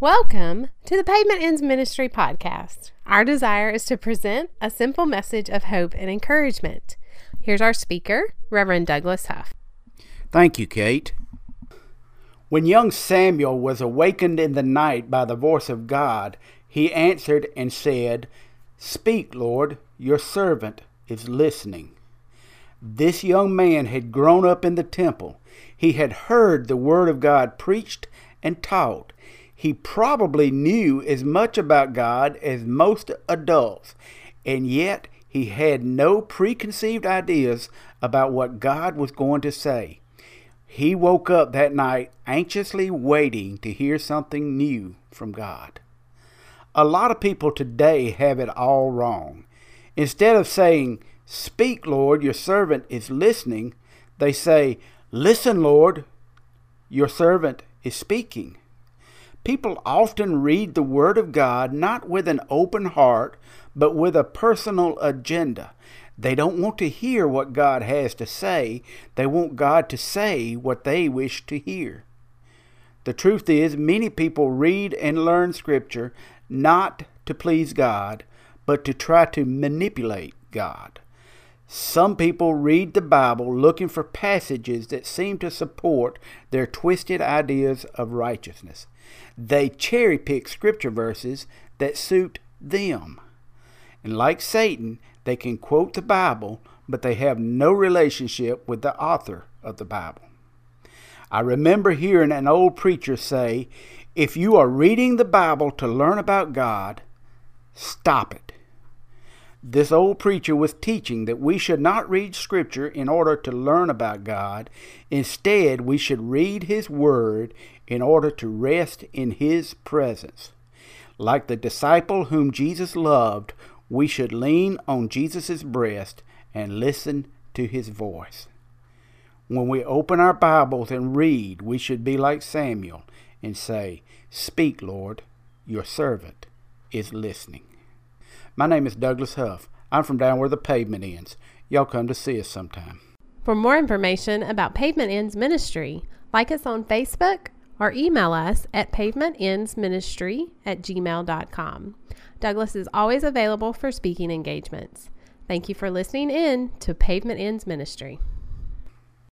Welcome to the Pavement Ends Ministry podcast. Our desire is to present a simple message of hope and encouragement. Here's our speaker, Reverend Douglas Huff. Thank you, Kate. When young Samuel was awakened in the night by the voice of God, he answered and said, Speak, Lord, your servant is listening. This young man had grown up in the temple. He had heard the word of God preached and taught he probably knew as much about God as most adults, and yet he had no preconceived ideas about what God was going to say. He woke up that night anxiously waiting to hear something new from God. A lot of people today have it all wrong. Instead of saying, Speak, Lord, your servant is listening, they say, Listen, Lord, your servant is speaking. People often read the Word of God not with an open heart, but with a personal agenda. They don't want to hear what God has to say, they want God to say what they wish to hear. The truth is, many people read and learn Scripture not to please God, but to try to manipulate God. Some people read the Bible looking for passages that seem to support their twisted ideas of righteousness. They cherry pick scripture verses that suit them. And like Satan, they can quote the Bible, but they have no relationship with the author of the Bible. I remember hearing an old preacher say, If you are reading the Bible to learn about God, stop it. This old preacher was teaching that we should not read Scripture in order to learn about God. Instead, we should read His Word in order to rest in His presence. Like the disciple whom Jesus loved, we should lean on Jesus' breast and listen to His voice. When we open our Bibles and read, we should be like Samuel and say, Speak, Lord, your servant is listening. My name is Douglas Huff. I'm from down where the pavement ends. Y'all come to see us sometime. For more information about Pavement Ends Ministry, like us on Facebook or email us at pavementendsministry at gmail.com. Douglas is always available for speaking engagements. Thank you for listening in to Pavement Ends Ministry.